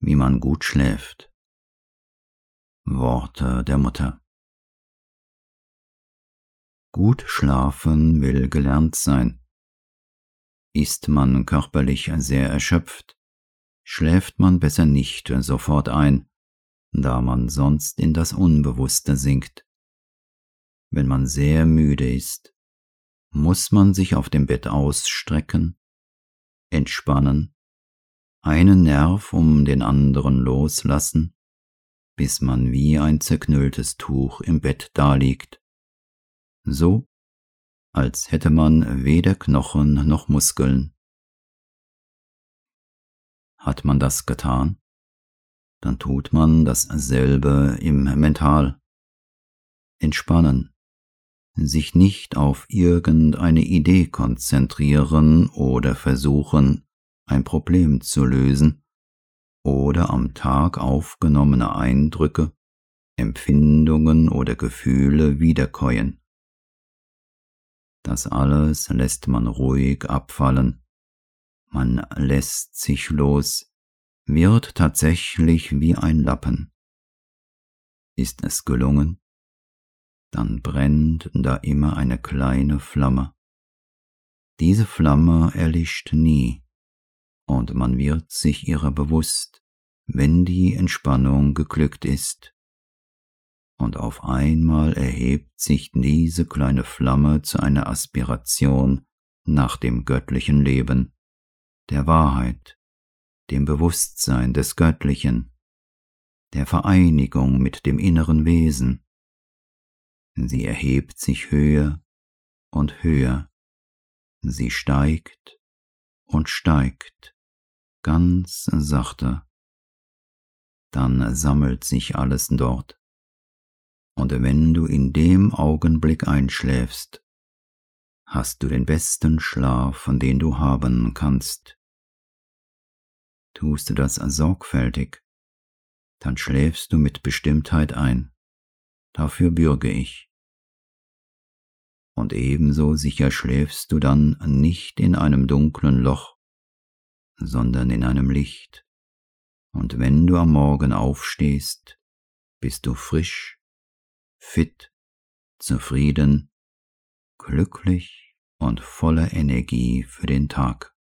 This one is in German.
wie man gut schläft. Worte der Mutter. Gut schlafen will gelernt sein. Ist man körperlich sehr erschöpft, schläft man besser nicht sofort ein, da man sonst in das Unbewusste sinkt. Wenn man sehr müde ist, muss man sich auf dem Bett ausstrecken, entspannen, einen Nerv um den anderen loslassen, bis man wie ein zerknülltes Tuch im Bett daliegt, so als hätte man weder Knochen noch Muskeln. Hat man das getan, dann tut man dasselbe im Mental. Entspannen, sich nicht auf irgendeine Idee konzentrieren oder versuchen, ein Problem zu lösen oder am Tag aufgenommene Eindrücke, Empfindungen oder Gefühle wiederkäuen. Das alles lässt man ruhig abfallen. Man lässt sich los, wird tatsächlich wie ein Lappen. Ist es gelungen? Dann brennt da immer eine kleine Flamme. Diese Flamme erlischt nie, und man wird sich ihrer bewusst, wenn die Entspannung geglückt ist. Und auf einmal erhebt sich diese kleine Flamme zu einer Aspiration nach dem göttlichen Leben, der Wahrheit, dem Bewusstsein des Göttlichen, der Vereinigung mit dem inneren Wesen. Sie erhebt sich höher und höher, sie steigt und steigt, ganz sachte. Dann sammelt sich alles dort und wenn du in dem Augenblick einschläfst, hast du den besten Schlaf, den du haben kannst. Tust du das sorgfältig, dann schläfst du mit Bestimmtheit ein. Dafür bürge ich. Und ebenso sicher schläfst du dann nicht in einem dunklen Loch, sondern in einem Licht. Und wenn du am Morgen aufstehst, bist du frisch fit, zufrieden, glücklich und voller Energie für den Tag.